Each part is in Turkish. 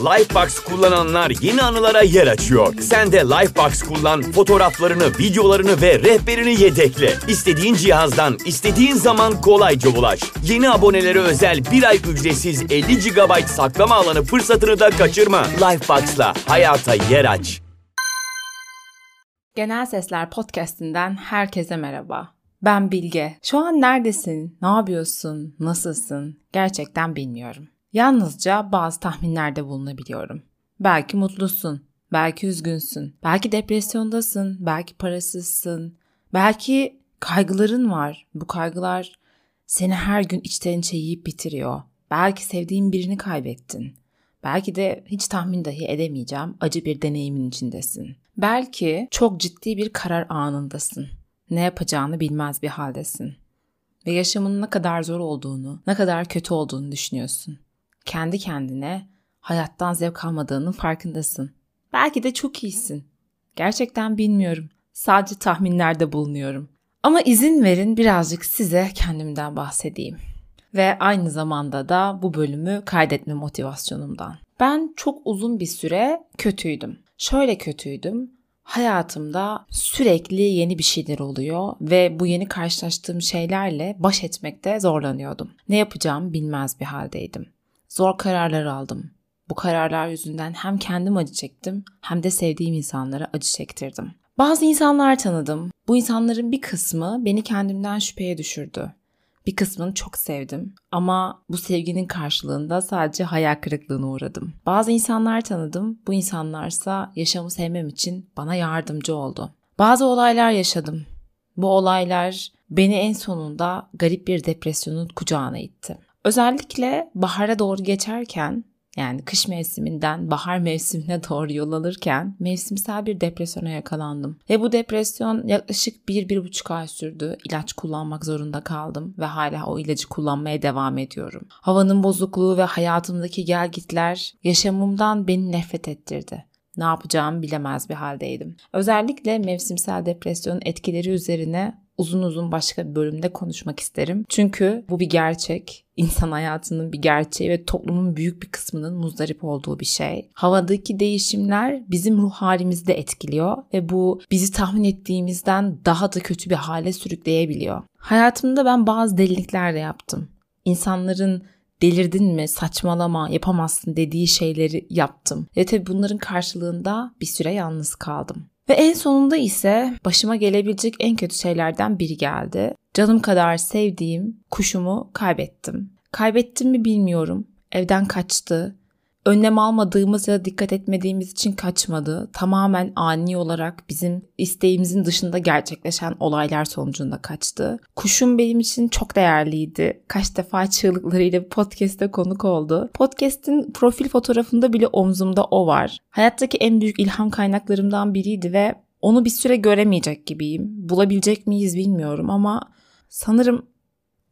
Lifebox kullananlar yeni anılara yer açıyor. Sen de Lifebox kullan, fotoğraflarını, videolarını ve rehberini yedekle. İstediğin cihazdan, istediğin zaman kolayca ulaş. Yeni abonelere özel bir ay ücretsiz 50 GB saklama alanı fırsatını da kaçırma. Lifebox'la hayata yer aç. Genel Sesler Podcast'inden herkese merhaba. Ben Bilge. Şu an neredesin? Ne yapıyorsun? Nasılsın? Gerçekten bilmiyorum. Yalnızca bazı tahminlerde bulunabiliyorum. Belki mutlusun, belki üzgünsün, belki depresyondasın, belki parasızsın, belki kaygıların var. Bu kaygılar seni her gün içten içe yiyip bitiriyor. Belki sevdiğin birini kaybettin. Belki de hiç tahmin dahi edemeyeceğim acı bir deneyimin içindesin. Belki çok ciddi bir karar anındasın. Ne yapacağını bilmez bir haldesin. Ve yaşamın ne kadar zor olduğunu, ne kadar kötü olduğunu düşünüyorsun. Kendi kendine hayattan zevk almadığının farkındasın. Belki de çok iyisin. Gerçekten bilmiyorum. Sadece tahminlerde bulunuyorum. Ama izin verin birazcık size kendimden bahsedeyim. Ve aynı zamanda da bu bölümü kaydetme motivasyonumdan. Ben çok uzun bir süre kötüydüm. Şöyle kötüydüm. Hayatımda sürekli yeni bir şeyler oluyor ve bu yeni karşılaştığım şeylerle baş etmekte zorlanıyordum. Ne yapacağımı bilmez bir haldeydim. Zor kararlar aldım. Bu kararlar yüzünden hem kendim acı çektim hem de sevdiğim insanlara acı çektirdim. Bazı insanlar tanıdım. Bu insanların bir kısmı beni kendimden şüpheye düşürdü. Bir kısmını çok sevdim ama bu sevginin karşılığında sadece hayal kırıklığına uğradım. Bazı insanlar tanıdım. Bu insanlarsa yaşamı sevmem için bana yardımcı oldu. Bazı olaylar yaşadım. Bu olaylar beni en sonunda garip bir depresyonun kucağına itti. Özellikle bahara doğru geçerken yani kış mevsiminden bahar mevsimine doğru yol alırken mevsimsel bir depresyona yakalandım. Ve bu depresyon yaklaşık bir bir buçuk ay sürdü. İlaç kullanmak zorunda kaldım ve hala o ilacı kullanmaya devam ediyorum. Havanın bozukluğu ve hayatımdaki gelgitler yaşamımdan beni nefret ettirdi ne yapacağımı bilemez bir haldeydim. Özellikle mevsimsel depresyonun etkileri üzerine uzun uzun başka bir bölümde konuşmak isterim. Çünkü bu bir gerçek. İnsan hayatının bir gerçeği ve toplumun büyük bir kısmının muzdarip olduğu bir şey. Havadaki değişimler bizim ruh halimizi de etkiliyor ve bu bizi tahmin ettiğimizden daha da kötü bir hale sürükleyebiliyor. Hayatımda ben bazı delilikler de yaptım. İnsanların delirdin mi, saçmalama, yapamazsın dediği şeyleri yaptım. Ve tabii bunların karşılığında bir süre yalnız kaldım. Ve en sonunda ise başıma gelebilecek en kötü şeylerden biri geldi. Canım kadar sevdiğim kuşumu kaybettim. Kaybettim mi bilmiyorum. Evden kaçtı önlem almadığımız ya da dikkat etmediğimiz için kaçmadı. Tamamen ani olarak bizim isteğimizin dışında gerçekleşen olaylar sonucunda kaçtı. Kuşum benim için çok değerliydi. Kaç defa çığlıklarıyla podcast'te konuk oldu. Podcast'in profil fotoğrafında bile omzumda o var. Hayattaki en büyük ilham kaynaklarımdan biriydi ve onu bir süre göremeyecek gibiyim. Bulabilecek miyiz bilmiyorum ama sanırım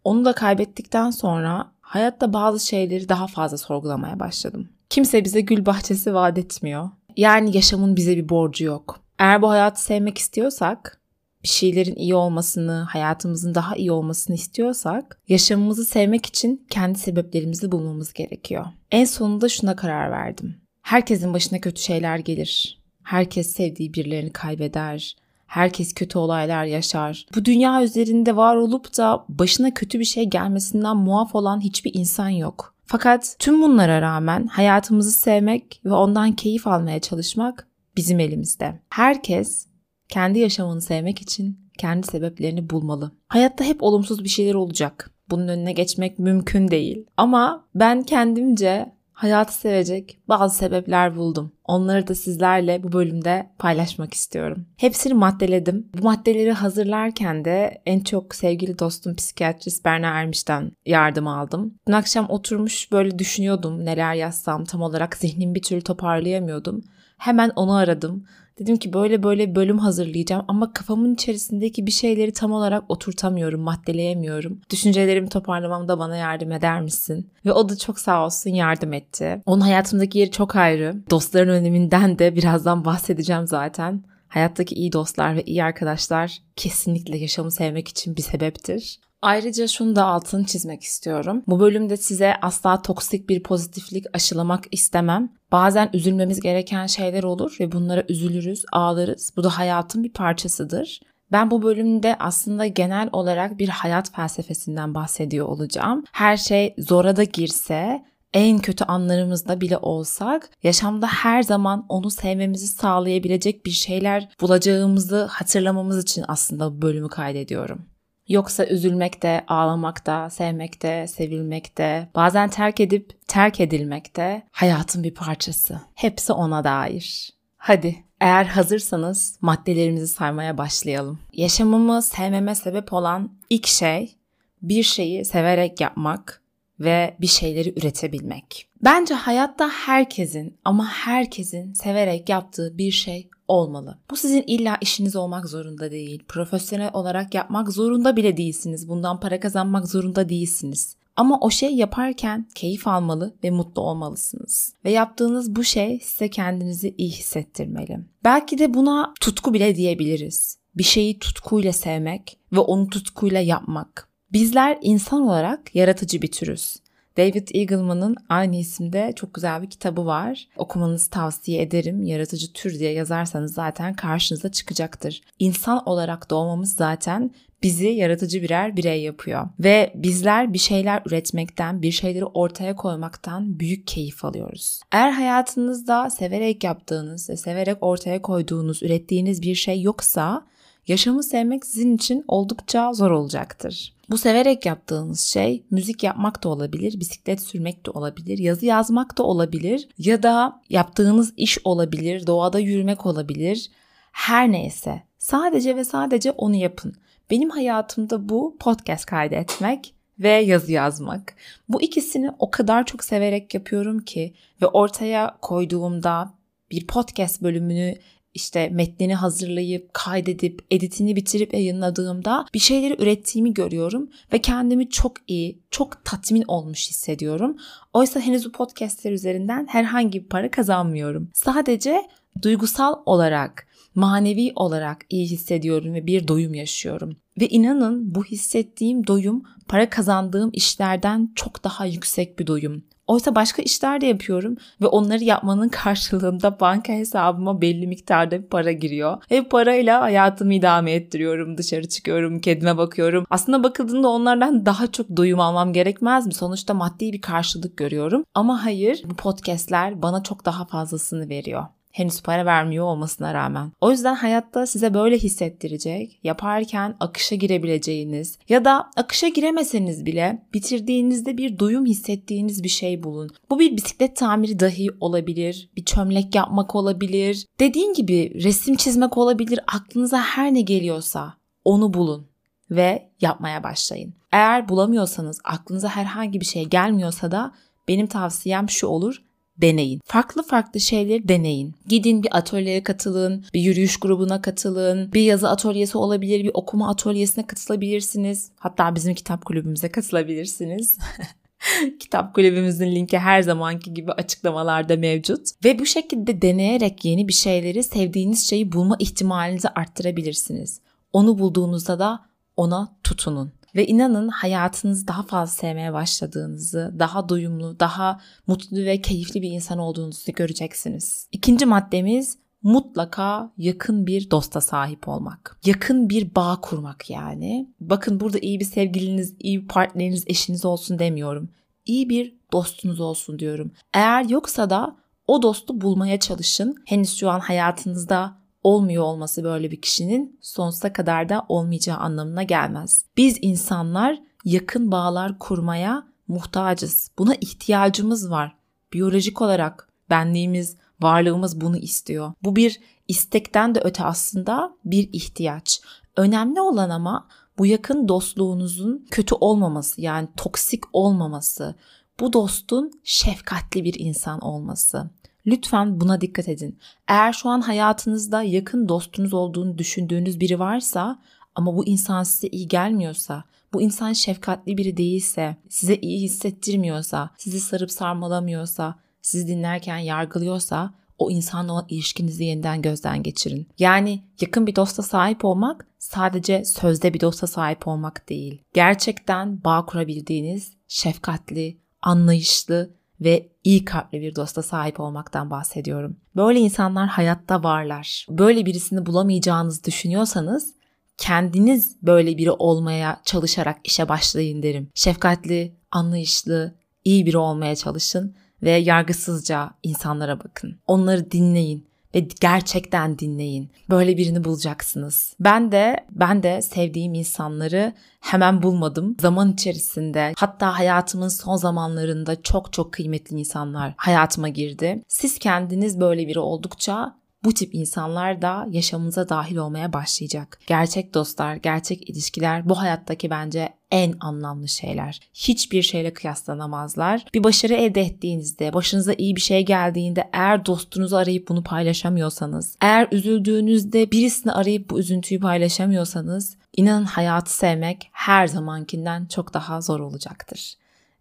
onu da kaybettikten sonra hayatta bazı şeyleri daha fazla sorgulamaya başladım. Kimse bize gül bahçesi vaat etmiyor. Yani yaşamın bize bir borcu yok. Eğer bu hayatı sevmek istiyorsak, bir şeylerin iyi olmasını, hayatımızın daha iyi olmasını istiyorsak, yaşamımızı sevmek için kendi sebeplerimizi bulmamız gerekiyor. En sonunda şuna karar verdim. Herkesin başına kötü şeyler gelir. Herkes sevdiği birilerini kaybeder. Herkes kötü olaylar yaşar. Bu dünya üzerinde var olup da başına kötü bir şey gelmesinden muaf olan hiçbir insan yok. Fakat tüm bunlara rağmen hayatımızı sevmek ve ondan keyif almaya çalışmak bizim elimizde. Herkes kendi yaşamını sevmek için kendi sebeplerini bulmalı. Hayatta hep olumsuz bir şeyler olacak. Bunun önüne geçmek mümkün değil. Ama ben kendimce hayatı sevecek bazı sebepler buldum. Onları da sizlerle bu bölümde paylaşmak istiyorum. Hepsini maddeledim. Bu maddeleri hazırlarken de en çok sevgili dostum psikiyatrist Berna Ermiş'ten yardım aldım. Dün akşam oturmuş böyle düşünüyordum neler yazsam tam olarak zihnimi bir türlü toparlayamıyordum. Hemen onu aradım. Dedim ki böyle böyle bölüm hazırlayacağım ama kafamın içerisindeki bir şeyleri tam olarak oturtamıyorum, maddeleyemiyorum. Düşüncelerimi toparlamamda bana yardım eder misin? Ve o da çok sağ olsun yardım etti. Onun hayatımdaki yeri çok ayrı. Dostların öneminden de birazdan bahsedeceğim zaten. Hayattaki iyi dostlar ve iyi arkadaşlar kesinlikle yaşamı sevmek için bir sebeptir. Ayrıca şunu da altını çizmek istiyorum. Bu bölümde size asla toksik bir pozitiflik aşılamak istemem. Bazen üzülmemiz gereken şeyler olur ve bunlara üzülürüz, ağlarız. Bu da hayatın bir parçasıdır. Ben bu bölümde aslında genel olarak bir hayat felsefesinden bahsediyor olacağım. Her şey zora da girse, en kötü anlarımızda bile olsak yaşamda her zaman onu sevmemizi sağlayabilecek bir şeyler bulacağımızı hatırlamamız için aslında bu bölümü kaydediyorum. Yoksa üzülmekte, ağlamakta, sevmekte, sevilmekte, bazen terk edip terk edilmekte hayatın bir parçası. Hepsi ona dair. Hadi eğer hazırsanız maddelerimizi saymaya başlayalım. Yaşamımı sevmeme sebep olan ilk şey bir şeyi severek yapmak ve bir şeyleri üretebilmek. Bence hayatta herkesin ama herkesin severek yaptığı bir şey olmalı. Bu sizin illa işiniz olmak zorunda değil. Profesyonel olarak yapmak zorunda bile değilsiniz. Bundan para kazanmak zorunda değilsiniz. Ama o şey yaparken keyif almalı ve mutlu olmalısınız. Ve yaptığınız bu şey size kendinizi iyi hissettirmeli. Belki de buna tutku bile diyebiliriz. Bir şeyi tutkuyla sevmek ve onu tutkuyla yapmak. Bizler insan olarak yaratıcı bir türüz. David Eagleman'ın aynı isimde çok güzel bir kitabı var. Okumanızı tavsiye ederim. Yaratıcı tür diye yazarsanız zaten karşınıza çıkacaktır. İnsan olarak doğmamız zaten bizi yaratıcı birer birey yapıyor. Ve bizler bir şeyler üretmekten, bir şeyleri ortaya koymaktan büyük keyif alıyoruz. Eğer hayatınızda severek yaptığınız ve severek ortaya koyduğunuz, ürettiğiniz bir şey yoksa yaşamı sevmek sizin için oldukça zor olacaktır. Bu severek yaptığınız şey müzik yapmak da olabilir, bisiklet sürmek de olabilir, yazı yazmak da olabilir ya da yaptığınız iş olabilir, doğada yürümek olabilir. Her neyse sadece ve sadece onu yapın. Benim hayatımda bu podcast kaydetmek ve yazı yazmak. Bu ikisini o kadar çok severek yapıyorum ki ve ortaya koyduğumda bir podcast bölümünü işte metnini hazırlayıp, kaydedip, editini bitirip yayınladığımda bir şeyleri ürettiğimi görüyorum ve kendimi çok iyi, çok tatmin olmuş hissediyorum. Oysa henüz bu podcastler üzerinden herhangi bir para kazanmıyorum. Sadece duygusal olarak, manevi olarak iyi hissediyorum ve bir doyum yaşıyorum. Ve inanın bu hissettiğim doyum para kazandığım işlerden çok daha yüksek bir doyum. Oysa başka işler de yapıyorum ve onları yapmanın karşılığında banka hesabıma belli miktarda para giriyor. Ve parayla hayatımı idame ettiriyorum. Dışarı çıkıyorum, kedime bakıyorum. Aslında bakıldığında onlardan daha çok doyum almam gerekmez mi? Sonuçta maddi bir karşılık görüyorum. Ama hayır bu podcastler bana çok daha fazlasını veriyor henüz para vermiyor olmasına rağmen. O yüzden hayatta size böyle hissettirecek, yaparken akışa girebileceğiniz ya da akışa giremeseniz bile bitirdiğinizde bir duyum hissettiğiniz bir şey bulun. Bu bir bisiklet tamiri dahi olabilir, bir çömlek yapmak olabilir. Dediğim gibi resim çizmek olabilir. Aklınıza her ne geliyorsa onu bulun ve yapmaya başlayın. Eğer bulamıyorsanız, aklınıza herhangi bir şey gelmiyorsa da benim tavsiyem şu olur deneyin. Farklı farklı şeyleri deneyin. Gidin bir atölyeye katılın, bir yürüyüş grubuna katılın, bir yazı atölyesi olabilir, bir okuma atölyesine katılabilirsiniz. Hatta bizim kitap kulübümüze katılabilirsiniz. Kitap kulübümüzün linki her zamanki gibi açıklamalarda mevcut. Ve bu şekilde deneyerek yeni bir şeyleri sevdiğiniz şeyi bulma ihtimalinizi arttırabilirsiniz. Onu bulduğunuzda da ona tutunun. Ve inanın hayatınızı daha fazla sevmeye başladığınızı, daha duyumlu, daha mutlu ve keyifli bir insan olduğunuzu göreceksiniz. İkinci maddemiz mutlaka yakın bir dosta sahip olmak. Yakın bir bağ kurmak yani. Bakın burada iyi bir sevgiliniz, iyi bir partneriniz, eşiniz olsun demiyorum. İyi bir dostunuz olsun diyorum. Eğer yoksa da o dostu bulmaya çalışın. Henüz şu an hayatınızda olmuyor olması böyle bir kişinin sonsuza kadar da olmayacağı anlamına gelmez. Biz insanlar yakın bağlar kurmaya muhtacız. Buna ihtiyacımız var. Biyolojik olarak benliğimiz, varlığımız bunu istiyor. Bu bir istekten de öte aslında bir ihtiyaç. Önemli olan ama bu yakın dostluğunuzun kötü olmaması yani toksik olmaması. Bu dostun şefkatli bir insan olması. Lütfen buna dikkat edin. Eğer şu an hayatınızda yakın dostunuz olduğunu düşündüğünüz biri varsa ama bu insan size iyi gelmiyorsa, bu insan şefkatli biri değilse, size iyi hissettirmiyorsa, sizi sarıp sarmalamıyorsa, sizi dinlerken yargılıyorsa o insanla olan ilişkinizi yeniden gözden geçirin. Yani yakın bir dosta sahip olmak sadece sözde bir dosta sahip olmak değil. Gerçekten bağ kurabildiğiniz şefkatli, anlayışlı ve iyi kalpli bir dosta sahip olmaktan bahsediyorum. Böyle insanlar hayatta varlar. Böyle birisini bulamayacağınızı düşünüyorsanız kendiniz böyle biri olmaya çalışarak işe başlayın derim. Şefkatli, anlayışlı, iyi biri olmaya çalışın ve yargısızca insanlara bakın. Onları dinleyin ve gerçekten dinleyin. Böyle birini bulacaksınız. Ben de ben de sevdiğim insanları hemen bulmadım. Zaman içerisinde hatta hayatımın son zamanlarında çok çok kıymetli insanlar hayatıma girdi. Siz kendiniz böyle biri oldukça bu tip insanlar da yaşamınıza dahil olmaya başlayacak. Gerçek dostlar, gerçek ilişkiler bu hayattaki bence en anlamlı şeyler. Hiçbir şeyle kıyaslanamazlar. Bir başarı elde ettiğinizde, başınıza iyi bir şey geldiğinde eğer dostunuzu arayıp bunu paylaşamıyorsanız, eğer üzüldüğünüzde birisini arayıp bu üzüntüyü paylaşamıyorsanız, inanın hayatı sevmek her zamankinden çok daha zor olacaktır.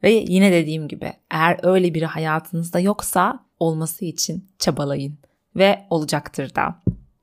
Ve yine dediğim gibi eğer öyle biri hayatınızda yoksa olması için çabalayın ve olacaktır da.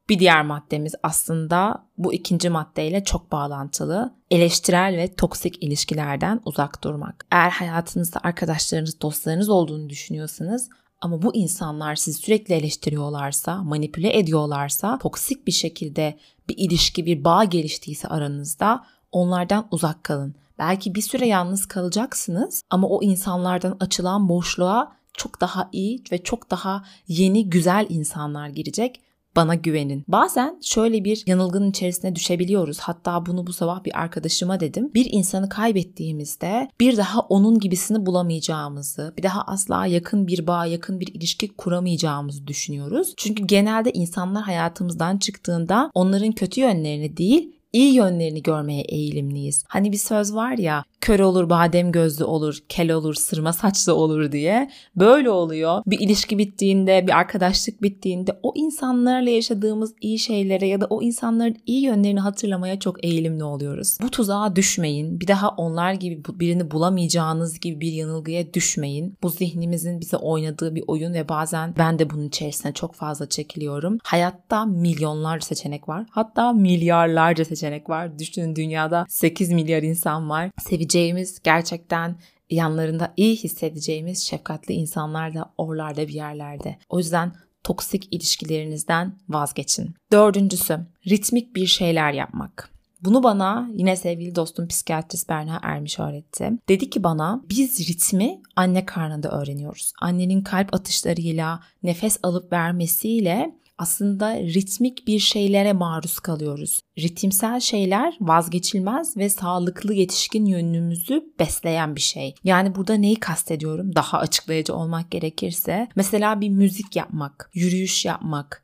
Bir diğer maddemiz aslında bu ikinci maddeyle çok bağlantılı. Eleştirel ve toksik ilişkilerden uzak durmak. Eğer hayatınızda arkadaşlarınız, dostlarınız olduğunu düşünüyorsanız ama bu insanlar sizi sürekli eleştiriyorlarsa, manipüle ediyorlarsa, toksik bir şekilde bir ilişki, bir bağ geliştiyse aranızda onlardan uzak kalın. Belki bir süre yalnız kalacaksınız ama o insanlardan açılan boşluğa çok daha iyi ve çok daha yeni güzel insanlar girecek. Bana güvenin. Bazen şöyle bir yanılgının içerisine düşebiliyoruz. Hatta bunu bu sabah bir arkadaşıma dedim. Bir insanı kaybettiğimizde bir daha onun gibisini bulamayacağımızı, bir daha asla yakın bir bağ, yakın bir ilişki kuramayacağımızı düşünüyoruz. Çünkü genelde insanlar hayatımızdan çıktığında onların kötü yönlerini değil, iyi yönlerini görmeye eğilimliyiz. Hani bir söz var ya kör olur badem gözlü olur, kel olur sırma saçlı olur diye. Böyle oluyor. Bir ilişki bittiğinde, bir arkadaşlık bittiğinde o insanlarla yaşadığımız iyi şeylere ya da o insanların iyi yönlerini hatırlamaya çok eğilimli oluyoruz. Bu tuzağa düşmeyin. Bir daha onlar gibi birini bulamayacağınız gibi bir yanılgıya düşmeyin. Bu zihnimizin bize oynadığı bir oyun ve bazen ben de bunun içerisine çok fazla çekiliyorum. Hayatta milyonlarca seçenek var. Hatta milyarlarca seçenek var. Düşünün dünyada 8 milyar insan var. Hissedeceğimiz, gerçekten yanlarında iyi hissedeceğimiz şefkatli insanlar da oralarda bir yerlerde. O yüzden toksik ilişkilerinizden vazgeçin. Dördüncüsü, ritmik bir şeyler yapmak. Bunu bana yine sevgili dostum psikiyatrist Berna Ermiş öğretti. Dedi ki bana biz ritmi anne karnında öğreniyoruz. Annenin kalp atışlarıyla, nefes alıp vermesiyle aslında ritmik bir şeylere maruz kalıyoruz. Ritimsel şeyler vazgeçilmez ve sağlıklı yetişkin yönümüzü besleyen bir şey. Yani burada neyi kastediyorum? Daha açıklayıcı olmak gerekirse mesela bir müzik yapmak, yürüyüş yapmak,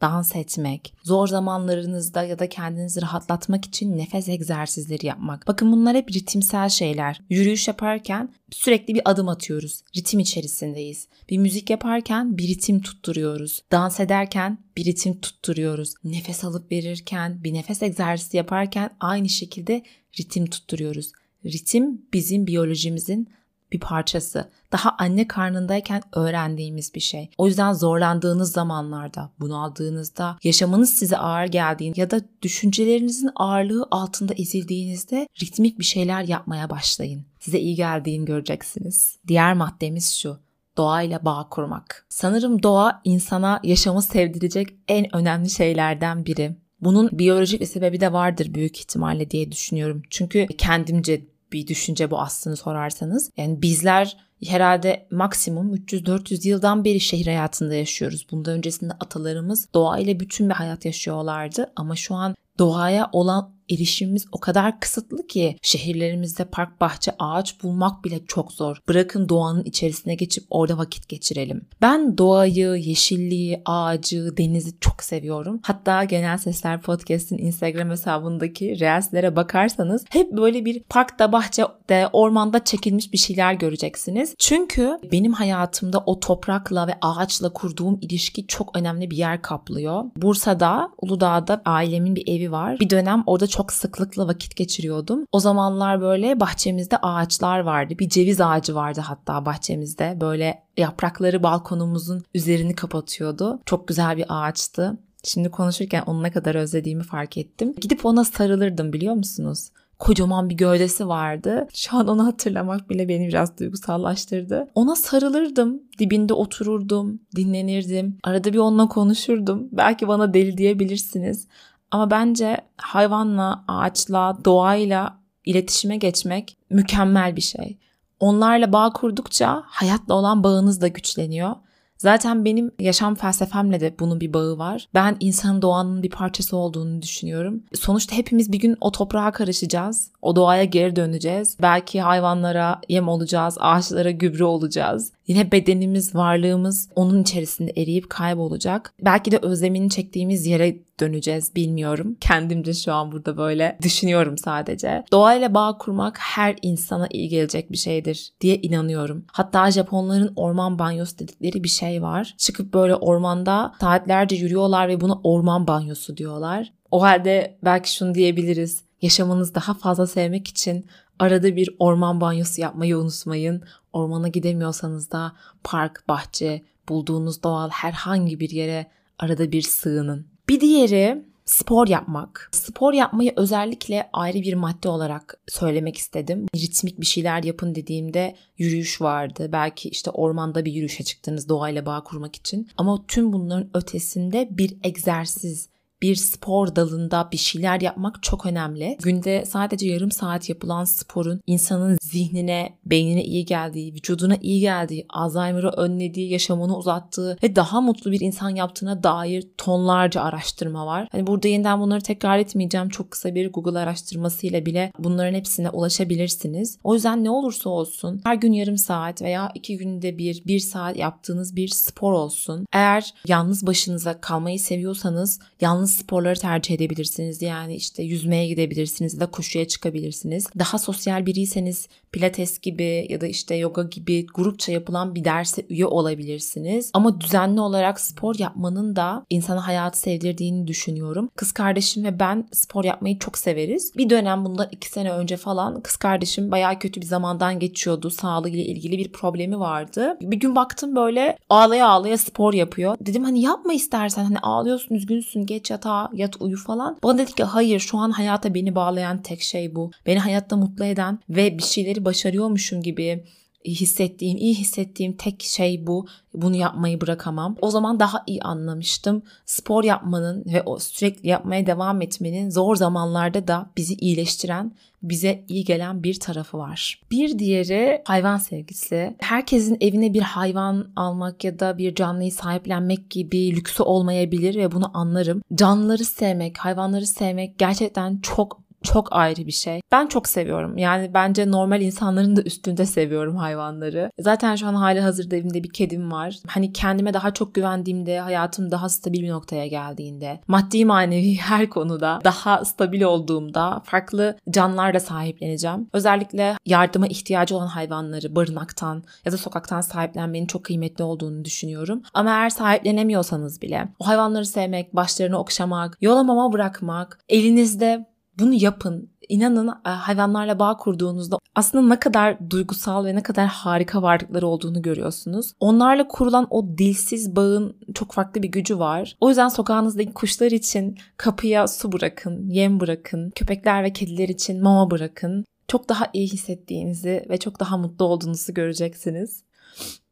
dans etmek, zor zamanlarınızda ya da kendinizi rahatlatmak için nefes egzersizleri yapmak. Bakın bunlar hep ritimsel şeyler. Yürüyüş yaparken sürekli bir adım atıyoruz. Ritim içerisindeyiz. Bir müzik yaparken bir ritim tutturuyoruz. Dans ederken bir ritim tutturuyoruz. Nefes alıp verirken, bir nefes egzersizi yaparken aynı şekilde ritim tutturuyoruz. Ritim bizim biyolojimizin bir parçası. Daha anne karnındayken öğrendiğimiz bir şey. O yüzden zorlandığınız zamanlarda, bunaldığınızda, yaşamınız size ağır geldiğinde ya da düşüncelerinizin ağırlığı altında ezildiğinizde ritmik bir şeyler yapmaya başlayın. Size iyi geldiğini göreceksiniz. Diğer maddemiz şu doğayla bağ kurmak. Sanırım doğa insana yaşamı sevdirecek en önemli şeylerden biri. Bunun biyolojik bir sebebi de vardır büyük ihtimalle diye düşünüyorum. Çünkü kendimce bir düşünce bu aslında sorarsanız. Yani bizler herhalde maksimum 300-400 yıldan beri şehir hayatında yaşıyoruz. Bundan öncesinde atalarımız doğayla bütün bir hayat yaşıyorlardı ama şu an doğaya olan erişimimiz o kadar kısıtlı ki şehirlerimizde park, bahçe, ağaç bulmak bile çok zor. Bırakın doğanın içerisine geçip orada vakit geçirelim. Ben doğayı, yeşilliği, ağacı, denizi çok seviyorum. Hatta Genel Sesler Podcast'in Instagram hesabındaki reelslere bakarsanız hep böyle bir parkta, bahçede, ormanda çekilmiş bir şeyler göreceksiniz. Çünkü benim hayatımda o toprakla ve ağaçla kurduğum ilişki çok önemli bir yer kaplıyor. Bursa'da, Uludağ'da ailemin bir evi var. Bir dönem orada çok sıklıkla vakit geçiriyordum. O zamanlar böyle bahçemizde ağaçlar vardı. Bir ceviz ağacı vardı hatta bahçemizde. Böyle yaprakları balkonumuzun üzerini kapatıyordu. Çok güzel bir ağaçtı. Şimdi konuşurken onu ne kadar özlediğimi fark ettim. Gidip ona sarılırdım biliyor musunuz? kocaman bir gövdesi vardı. Şu an onu hatırlamak bile beni biraz duygusallaştırdı. Ona sarılırdım. Dibinde otururdum, dinlenirdim. Arada bir onunla konuşurdum. Belki bana deli diyebilirsiniz. Ama bence hayvanla, ağaçla, doğayla iletişime geçmek mükemmel bir şey. Onlarla bağ kurdukça hayatla olan bağınız da güçleniyor. Zaten benim yaşam felsefemle de bunun bir bağı var. Ben insanın doğanın bir parçası olduğunu düşünüyorum. Sonuçta hepimiz bir gün o toprağa karışacağız. O doğaya geri döneceğiz. Belki hayvanlara yem olacağız, ağaçlara gübre olacağız. Yine bedenimiz, varlığımız onun içerisinde eriyip kaybolacak. Belki de özlemini çektiğimiz yere döneceğiz bilmiyorum. Kendimce şu an burada böyle düşünüyorum sadece. Doğayla bağ kurmak her insana iyi gelecek bir şeydir diye inanıyorum. Hatta Japonların orman banyosu dedikleri bir şey var. Çıkıp böyle ormanda saatlerce yürüyorlar ve buna orman banyosu diyorlar. O halde belki şunu diyebiliriz. Yaşamınızı daha fazla sevmek için arada bir orman banyosu yapmayı unutmayın. Ormana gidemiyorsanız da park, bahçe, bulduğunuz doğal herhangi bir yere arada bir sığının. Bir diğeri spor yapmak. Spor yapmayı özellikle ayrı bir madde olarak söylemek istedim. Ritmik bir şeyler yapın dediğimde yürüyüş vardı. Belki işte ormanda bir yürüyüşe çıktınız doğayla bağ kurmak için. Ama tüm bunların ötesinde bir egzersiz, bir spor dalında bir şeyler yapmak çok önemli. Günde sadece yarım saat yapılan sporun insanın zihnine, beynine iyi geldiği, vücuduna iyi geldiği, Alzheimer'ı önlediği, yaşamını uzattığı ve daha mutlu bir insan yaptığına dair tonlarca araştırma var. Hani burada yeniden bunları tekrar etmeyeceğim. Çok kısa bir Google araştırmasıyla bile bunların hepsine ulaşabilirsiniz. O yüzden ne olursa olsun her gün yarım saat veya iki günde bir, bir saat yaptığınız bir spor olsun. Eğer yalnız başınıza kalmayı seviyorsanız yalnız yapacağınız sporları tercih edebilirsiniz. Yani işte yüzmeye gidebilirsiniz ya da koşuya çıkabilirsiniz. Daha sosyal biriyseniz pilates gibi ya da işte yoga gibi grupça yapılan bir derse üye olabilirsiniz. Ama düzenli olarak spor yapmanın da insana hayatı sevdirdiğini düşünüyorum. Kız kardeşim ve ben spor yapmayı çok severiz. Bir dönem bundan iki sene önce falan kız kardeşim bayağı kötü bir zamandan geçiyordu. Sağlığıyla ilgili bir problemi vardı. Bir gün baktım böyle ağlaya ağlaya spor yapıyor. Dedim hani yapma istersen hani ağlıyorsun üzgünsün geç yatağa yat uyu falan. Bana dedi ki hayır şu an hayata beni bağlayan tek şey bu. Beni hayatta mutlu eden ve bir şeyleri başarıyormuşum gibi hissettiğim, iyi hissettiğim tek şey bu. Bunu yapmayı bırakamam. O zaman daha iyi anlamıştım. Spor yapmanın ve o sürekli yapmaya devam etmenin zor zamanlarda da bizi iyileştiren, bize iyi gelen bir tarafı var. Bir diğeri hayvan sevgisi. Herkesin evine bir hayvan almak ya da bir canlıyı sahiplenmek gibi lüksü olmayabilir ve bunu anlarım. Canlıları sevmek, hayvanları sevmek gerçekten çok çok ayrı bir şey. Ben çok seviyorum. Yani bence normal insanların da üstünde seviyorum hayvanları. Zaten şu an hali hazırda evimde bir kedim var. Hani kendime daha çok güvendiğimde, hayatım daha stabil bir noktaya geldiğinde, maddi manevi her konuda daha stabil olduğumda farklı canlarla sahipleneceğim. Özellikle yardıma ihtiyacı olan hayvanları barınaktan ya da sokaktan sahiplenmenin çok kıymetli olduğunu düşünüyorum. Ama eğer sahiplenemiyorsanız bile o hayvanları sevmek, başlarını okşamak, yola mama bırakmak, elinizde bunu yapın. İnanın e, hayvanlarla bağ kurduğunuzda aslında ne kadar duygusal ve ne kadar harika varlıkları olduğunu görüyorsunuz. Onlarla kurulan o dilsiz bağın çok farklı bir gücü var. O yüzden sokağınızdaki kuşlar için kapıya su bırakın, yem bırakın. Köpekler ve kediler için mama bırakın. Çok daha iyi hissettiğinizi ve çok daha mutlu olduğunuzu göreceksiniz.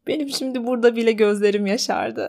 Benim şimdi burada bile gözlerim yaşardı.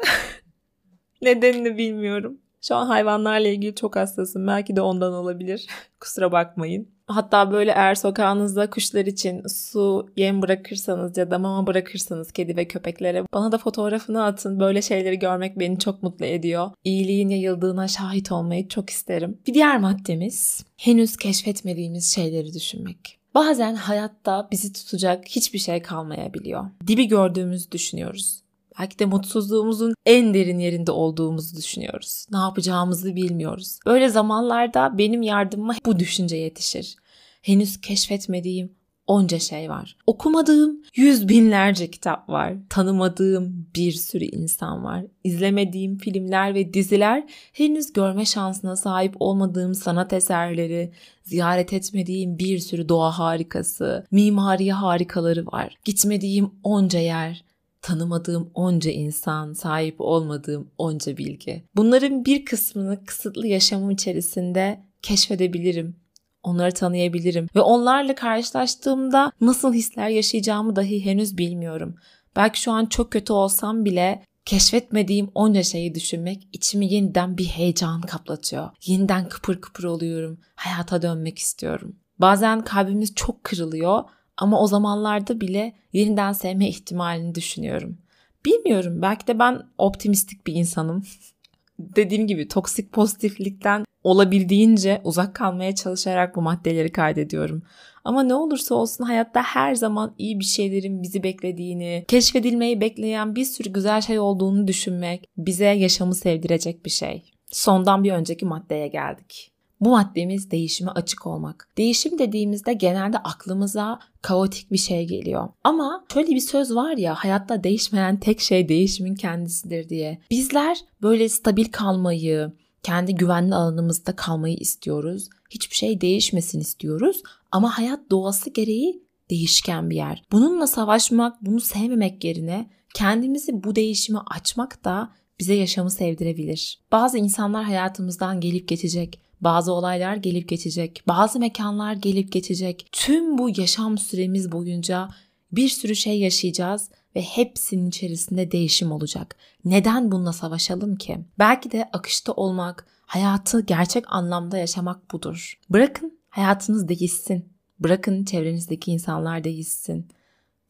Nedenini bilmiyorum. Şu an hayvanlarla ilgili çok hassasım. Belki de ondan olabilir. Kusura bakmayın. Hatta böyle eğer sokağınızda kuşlar için su, yem bırakırsanız ya da mama bırakırsanız kedi ve köpeklere bana da fotoğrafını atın. Böyle şeyleri görmek beni çok mutlu ediyor. İyiliğin yayıldığına şahit olmayı çok isterim. Bir diğer maddemiz henüz keşfetmediğimiz şeyleri düşünmek. Bazen hayatta bizi tutacak hiçbir şey kalmayabiliyor. Dibi gördüğümüzü düşünüyoruz. Belki de mutsuzluğumuzun en derin yerinde olduğumuzu düşünüyoruz. Ne yapacağımızı bilmiyoruz. Böyle zamanlarda benim yardımıma bu düşünce yetişir. Henüz keşfetmediğim onca şey var. Okumadığım yüz binlerce kitap var. Tanımadığım bir sürü insan var. İzlemediğim filmler ve diziler, henüz görme şansına sahip olmadığım sanat eserleri, ziyaret etmediğim bir sürü doğa harikası, mimari harikaları var. Gitmediğim onca yer, tanımadığım onca insan, sahip olmadığım onca bilgi. Bunların bir kısmını kısıtlı yaşamım içerisinde keşfedebilirim. Onları tanıyabilirim ve onlarla karşılaştığımda nasıl hisler yaşayacağımı dahi henüz bilmiyorum. Belki şu an çok kötü olsam bile keşfetmediğim onca şeyi düşünmek içimi yeniden bir heyecan kaplatıyor. Yeniden kıpır kıpır oluyorum. Hayata dönmek istiyorum. Bazen kalbimiz çok kırılıyor ama o zamanlarda bile yeniden sevme ihtimalini düşünüyorum. Bilmiyorum belki de ben optimistik bir insanım. Dediğim gibi toksik pozitiflikten olabildiğince uzak kalmaya çalışarak bu maddeleri kaydediyorum. Ama ne olursa olsun hayatta her zaman iyi bir şeylerin bizi beklediğini, keşfedilmeyi bekleyen bir sürü güzel şey olduğunu düşünmek bize yaşamı sevdirecek bir şey. Sondan bir önceki maddeye geldik. Bu maddemiz değişime açık olmak. Değişim dediğimizde genelde aklımıza kaotik bir şey geliyor. Ama şöyle bir söz var ya hayatta değişmeyen tek şey değişimin kendisidir diye. Bizler böyle stabil kalmayı, kendi güvenli alanımızda kalmayı istiyoruz. Hiçbir şey değişmesin istiyoruz ama hayat doğası gereği değişken bir yer. Bununla savaşmak, bunu sevmemek yerine kendimizi bu değişime açmak da bize yaşamı sevdirebilir. Bazı insanlar hayatımızdan gelip geçecek bazı olaylar gelip geçecek, bazı mekanlar gelip geçecek. Tüm bu yaşam süremiz boyunca bir sürü şey yaşayacağız ve hepsinin içerisinde değişim olacak. Neden bununla savaşalım ki? Belki de akışta olmak, hayatı gerçek anlamda yaşamak budur. Bırakın hayatınız değişsin. Bırakın çevrenizdeki insanlar değişsin.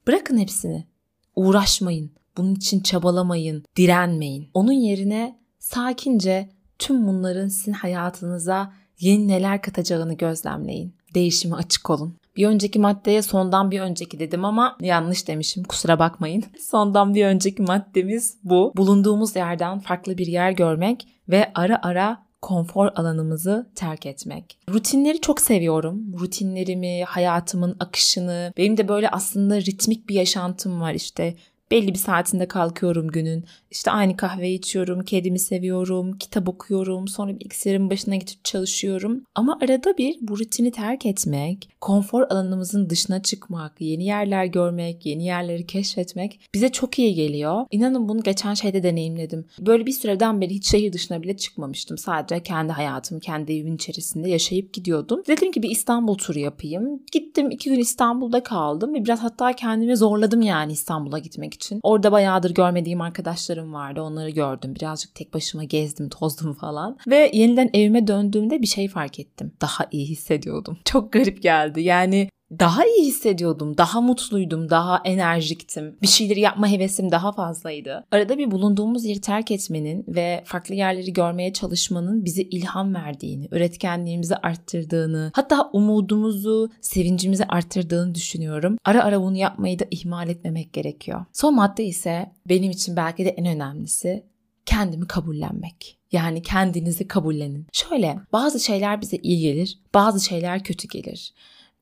Bırakın hepsini. Uğraşmayın. Bunun için çabalamayın, direnmeyin. Onun yerine sakince tüm bunların sizin hayatınıza yeni neler katacağını gözlemleyin. Değişime açık olun. Bir önceki maddeye sondan bir önceki dedim ama yanlış demişim kusura bakmayın. Sondan bir önceki maddemiz bu. Bulunduğumuz yerden farklı bir yer görmek ve ara ara konfor alanımızı terk etmek. Rutinleri çok seviyorum. Rutinlerimi, hayatımın akışını. Benim de böyle aslında ritmik bir yaşantım var işte. Belli bir saatinde kalkıyorum günün. İşte aynı kahve içiyorum, kedimi seviyorum, kitap okuyorum, sonra bilgisayarın başına gidip çalışıyorum. Ama arada bir bu rutini terk etmek, konfor alanımızın dışına çıkmak, yeni yerler görmek, yeni yerleri keşfetmek bize çok iyi geliyor. İnanın bunu geçen şeyde deneyimledim. Böyle bir süreden beri hiç şehir dışına bile çıkmamıştım. Sadece kendi hayatım, kendi evin içerisinde yaşayıp gidiyordum. Dedim ki bir İstanbul turu yapayım. Gittim iki gün İstanbul'da kaldım ve biraz hatta kendimi zorladım yani İstanbul'a gitmek için. Orada bayağıdır görmediğim arkadaşlarım vardı. Onları gördüm. Birazcık tek başıma gezdim, tozdum falan. Ve yeniden evime döndüğümde bir şey fark ettim. Daha iyi hissediyordum. Çok garip geldi. Yani daha iyi hissediyordum, daha mutluydum, daha enerjiktim. Bir şeyleri yapma hevesim daha fazlaydı. Arada bir bulunduğumuz yeri terk etmenin ve farklı yerleri görmeye çalışmanın bize ilham verdiğini, üretkenliğimizi arttırdığını, hatta umudumuzu, sevincimizi arttırdığını düşünüyorum. Ara ara bunu yapmayı da ihmal etmemek gerekiyor. Son madde ise benim için belki de en önemlisi kendimi kabullenmek. Yani kendinizi kabullenin. Şöyle bazı şeyler bize iyi gelir, bazı şeyler kötü gelir.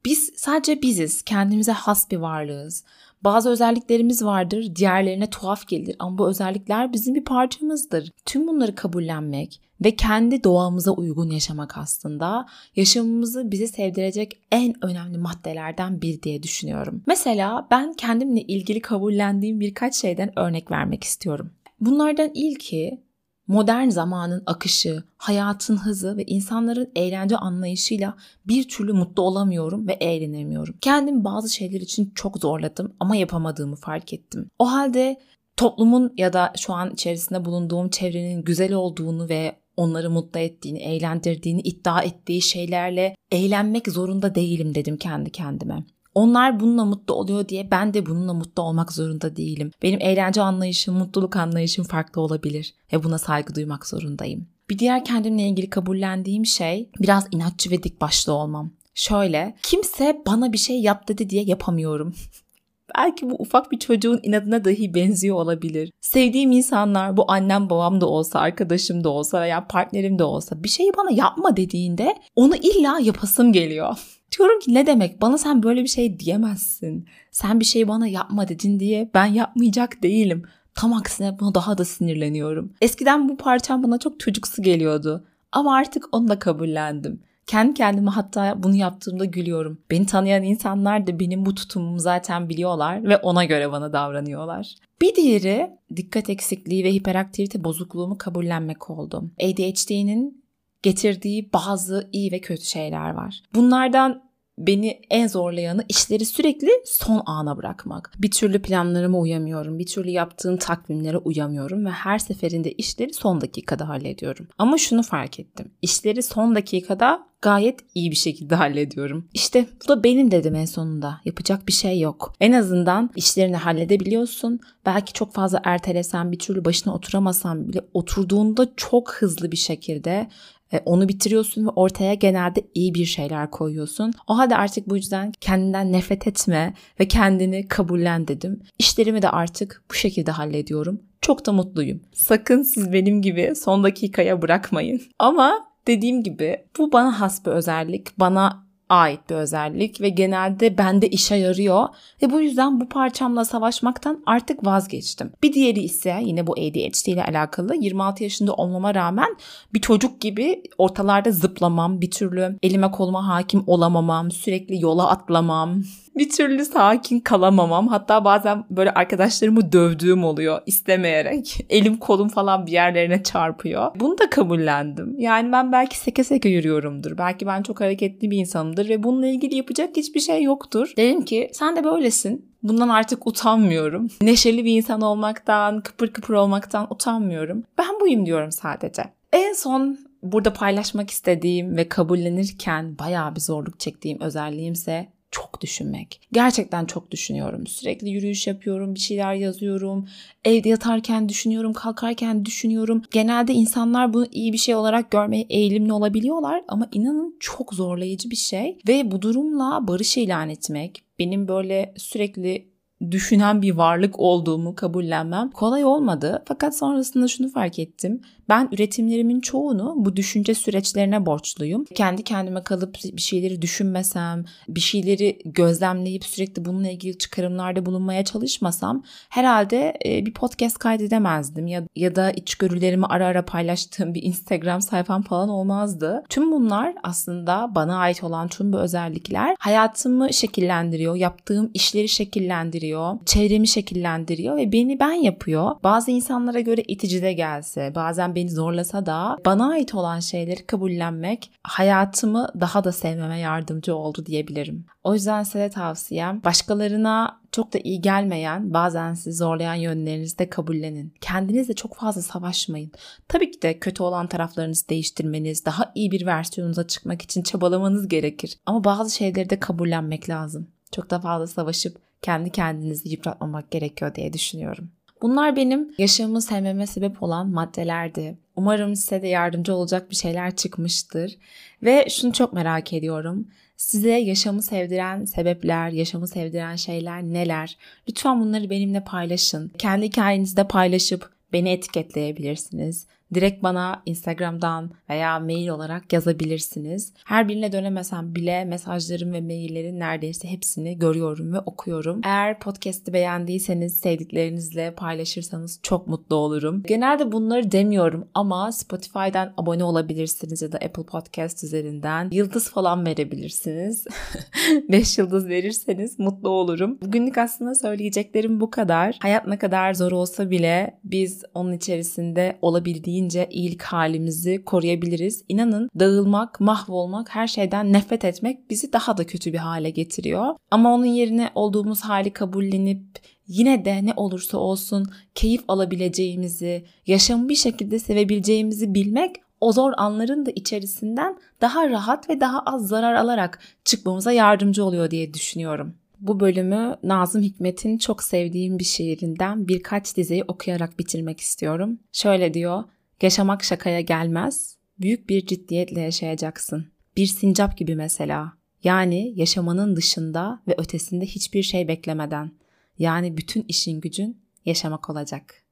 Biz sadece biziz, kendimize has bir varlığız. Bazı özelliklerimiz vardır, diğerlerine tuhaf gelir ama bu özellikler bizim bir parçamızdır. Tüm bunları kabullenmek ve kendi doğamıza uygun yaşamak aslında yaşamımızı bize sevdirecek en önemli maddelerden bir diye düşünüyorum. Mesela ben kendimle ilgili kabullendiğim birkaç şeyden örnek vermek istiyorum. Bunlardan ilki modern zamanın akışı, hayatın hızı ve insanların eğlence anlayışıyla bir türlü mutlu olamıyorum ve eğlenemiyorum. Kendimi bazı şeyler için çok zorladım ama yapamadığımı fark ettim. O halde toplumun ya da şu an içerisinde bulunduğum çevrenin güzel olduğunu ve onları mutlu ettiğini, eğlendirdiğini iddia ettiği şeylerle eğlenmek zorunda değilim dedim kendi kendime. Onlar bununla mutlu oluyor diye ben de bununla mutlu olmak zorunda değilim. Benim eğlence anlayışım, mutluluk anlayışım farklı olabilir ve buna saygı duymak zorundayım. Bir diğer kendimle ilgili kabullendiğim şey biraz inatçı ve dik başlı olmam. Şöyle, kimse bana bir şey yap dedi diye yapamıyorum. Belki bu ufak bir çocuğun inadına dahi benziyor olabilir. Sevdiğim insanlar bu annem babam da olsa, arkadaşım da olsa veya partnerim de olsa bir şeyi bana yapma dediğinde onu illa yapasım geliyor. Diyorum ki ne demek bana sen böyle bir şey diyemezsin. Sen bir şeyi bana yapma dedin diye ben yapmayacak değilim. Tam aksine buna daha da sinirleniyorum. Eskiden bu parçam bana çok çocuksu geliyordu. Ama artık onu da kabullendim. Kendi kendime hatta bunu yaptığımda gülüyorum. Beni tanıyan insanlar da benim bu tutumumu zaten biliyorlar ve ona göre bana davranıyorlar. Bir diğeri dikkat eksikliği ve hiperaktivite bozukluğumu kabullenmek oldu. ADHD'nin getirdiği bazı iyi ve kötü şeyler var. Bunlardan beni en zorlayanı işleri sürekli son ana bırakmak. Bir türlü planlarıma uyamıyorum. Bir türlü yaptığım takvimlere uyamıyorum ve her seferinde işleri son dakikada hallediyorum. Ama şunu fark ettim. İşleri son dakikada gayet iyi bir şekilde hallediyorum. İşte bu da benim dedim en sonunda. Yapacak bir şey yok. En azından işlerini halledebiliyorsun. Belki çok fazla ertelesen bir türlü başına oturamasan bile oturduğunda çok hızlı bir şekilde e, onu bitiriyorsun ve ortaya genelde iyi bir şeyler koyuyorsun. O halde artık bu yüzden kendinden nefret etme ve kendini kabullen dedim. İşlerimi de artık bu şekilde hallediyorum. Çok da mutluyum. Sakın siz benim gibi son dakikaya bırakmayın. Ama dediğim gibi bu bana has bir özellik. Bana ait bir özellik ve genelde bende işe yarıyor ve bu yüzden bu parçamla savaşmaktan artık vazgeçtim. Bir diğeri ise yine bu ADHD ile alakalı 26 yaşında olmama rağmen bir çocuk gibi ortalarda zıplamam, bir türlü elime koluma hakim olamamam, sürekli yola atlamam, bir türlü sakin kalamamam. Hatta bazen böyle arkadaşlarımı dövdüğüm oluyor istemeyerek. Elim kolum falan bir yerlerine çarpıyor. Bunu da kabullendim. Yani ben belki seke seke yürüyorumdur. Belki ben çok hareketli bir insanımdır ve bununla ilgili yapacak hiçbir şey yoktur. Dedim ki sen de böylesin. Bundan artık utanmıyorum. Neşeli bir insan olmaktan, kıpır kıpır olmaktan utanmıyorum. Ben buyum diyorum sadece. En son burada paylaşmak istediğim ve kabullenirken bayağı bir zorluk çektiğim özelliğimse çok düşünmek. Gerçekten çok düşünüyorum. Sürekli yürüyüş yapıyorum, bir şeyler yazıyorum. Evde yatarken düşünüyorum, kalkarken düşünüyorum. Genelde insanlar bunu iyi bir şey olarak görmeye eğilimli olabiliyorlar ama inanın çok zorlayıcı bir şey ve bu durumla barış ilan etmek, benim böyle sürekli düşünen bir varlık olduğumu kabullenmem kolay olmadı. Fakat sonrasında şunu fark ettim. Ben üretimlerimin çoğunu bu düşünce süreçlerine borçluyum. Kendi kendime kalıp bir şeyleri düşünmesem, bir şeyleri gözlemleyip sürekli bununla ilgili çıkarımlarda bulunmaya çalışmasam herhalde e, bir podcast kaydedemezdim ya, ya da içgörülerimi ara ara paylaştığım bir Instagram sayfam falan olmazdı. Tüm bunlar aslında bana ait olan tüm bu özellikler hayatımı şekillendiriyor, yaptığım işleri şekillendiriyor, çevremi şekillendiriyor ve beni ben yapıyor. Bazı insanlara göre itici de gelse, bazen beni zorlasa da bana ait olan şeyleri kabullenmek hayatımı daha da sevmeme yardımcı oldu diyebilirim. O yüzden size tavsiyem başkalarına çok da iyi gelmeyen, bazen sizi zorlayan yönlerinizi de kabullenin. Kendinizle çok fazla savaşmayın. Tabii ki de kötü olan taraflarınızı değiştirmeniz, daha iyi bir versiyonunuza çıkmak için çabalamanız gerekir. Ama bazı şeyleri de kabullenmek lazım. Çok da fazla savaşıp kendi kendinizi yıpratmamak gerekiyor diye düşünüyorum. Bunlar benim yaşamımı sevmeme sebep olan maddelerdi. Umarım size de yardımcı olacak bir şeyler çıkmıştır. Ve şunu çok merak ediyorum. Size yaşamı sevdiren sebepler, yaşamı sevdiren şeyler neler? Lütfen bunları benimle paylaşın. Kendi hikayenizde paylaşıp beni etiketleyebilirsiniz direkt bana Instagram'dan veya mail olarak yazabilirsiniz. Her birine dönemesem bile mesajlarım ve maillerin neredeyse hepsini görüyorum ve okuyorum. Eğer podcast'i beğendiyseniz sevdiklerinizle paylaşırsanız çok mutlu olurum. Genelde bunları demiyorum ama Spotify'dan abone olabilirsiniz ya da Apple Podcast üzerinden yıldız falan verebilirsiniz. 5 yıldız verirseniz mutlu olurum. Bugünlük aslında söyleyeceklerim bu kadar. Hayat ne kadar zor olsa bile biz onun içerisinde olabildiğince olabildiğince iyilik halimizi koruyabiliriz. İnanın dağılmak, mahvolmak, her şeyden nefret etmek bizi daha da kötü bir hale getiriyor. Ama onun yerine olduğumuz hali kabullenip yine de ne olursa olsun keyif alabileceğimizi, yaşamı bir şekilde sevebileceğimizi bilmek o zor anların da içerisinden daha rahat ve daha az zarar alarak çıkmamıza yardımcı oluyor diye düşünüyorum. Bu bölümü Nazım Hikmet'in çok sevdiğim bir şiirinden birkaç dizeyi okuyarak bitirmek istiyorum. Şöyle diyor, yaşamak şakaya gelmez, büyük bir ciddiyetle yaşayacaksın. Bir sincap gibi mesela. Yani yaşamanın dışında ve ötesinde hiçbir şey beklemeden. Yani bütün işin gücün yaşamak olacak.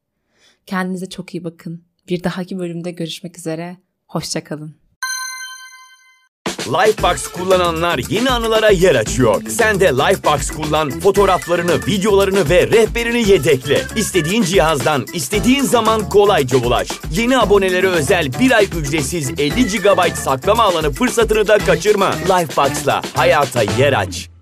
Kendinize çok iyi bakın. Bir dahaki bölümde görüşmek üzere. Hoşçakalın. Lifebox kullananlar yeni anılara yer açıyor. Sen de Lifebox kullan, fotoğraflarını, videolarını ve rehberini yedekle. İstediğin cihazdan, istediğin zaman kolayca ulaş. Yeni abonelere özel bir ay ücretsiz 50 GB saklama alanı fırsatını da kaçırma. Lifebox'la hayata yer aç.